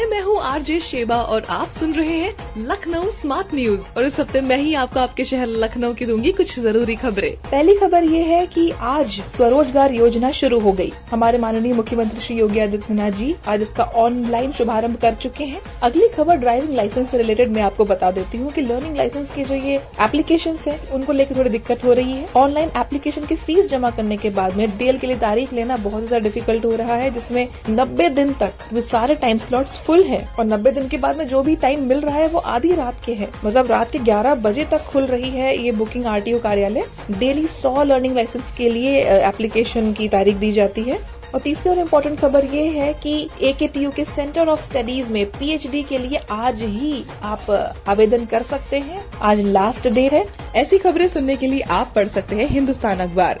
हाय मैं हूँ RJ Sheba और आप सुन रहे हैं लखनऊ स्मार्ट न्यूज़ और इस हफ़्ते मैं ही आपको आपके शहर लखनऊ की दूँगी कुछ ज़रूरी खबरें। पहली खबर ये है कि आज स्वरोजगार योजना शुरू हो गई। हमारे माननीय मुख्यमंत्री श्री योगी आदित्यनाथ जी आज इसका ऑनलाइन शुभारंभ कर चुके हैं। अगली खबर ड्राइविंग लाइसेंस से रिलेटेड मैं आपको बता देती हूँ की लर्निंग लाइसेंस के जो ये एप्लीकेशन है, उनको लेकर थोड़ी दिक्कत हो रही है। ऑनलाइन एप्लीकेशन की फ़ीस जमा करने के बाद में डीएल के लिए तारीख लेना बहुत ज़्यादा डिफ़िकल्ट हो रहा है, जिसमें नब्बे दिन तक सारे टाइम स्लॉट्स फुल है और नब्बे दिन के बाद में जो भी टाइम मिल रहा है वो आधी रात के है। मतलब रात के 11 बजे तक खुल रही है ये बुकिंग आरटीओ कार्यालय। डेली 100 लर्निंग लाइसेंस के लिए एप्लीकेशन की तारीख दी जाती है। और तीसरी और इम्पोर्टेंट खबर ये है कि ए के टी यू के सेंटर ऑफ़ स्टडीज़ में पीएचडी के लिए आज ही आप आवेदन कर सकते हैं। आज लास्ट डेट है। ऐसी खबरें सुनने के लिए आप पढ़ सकते हैं हिंदुस्तान अखबार।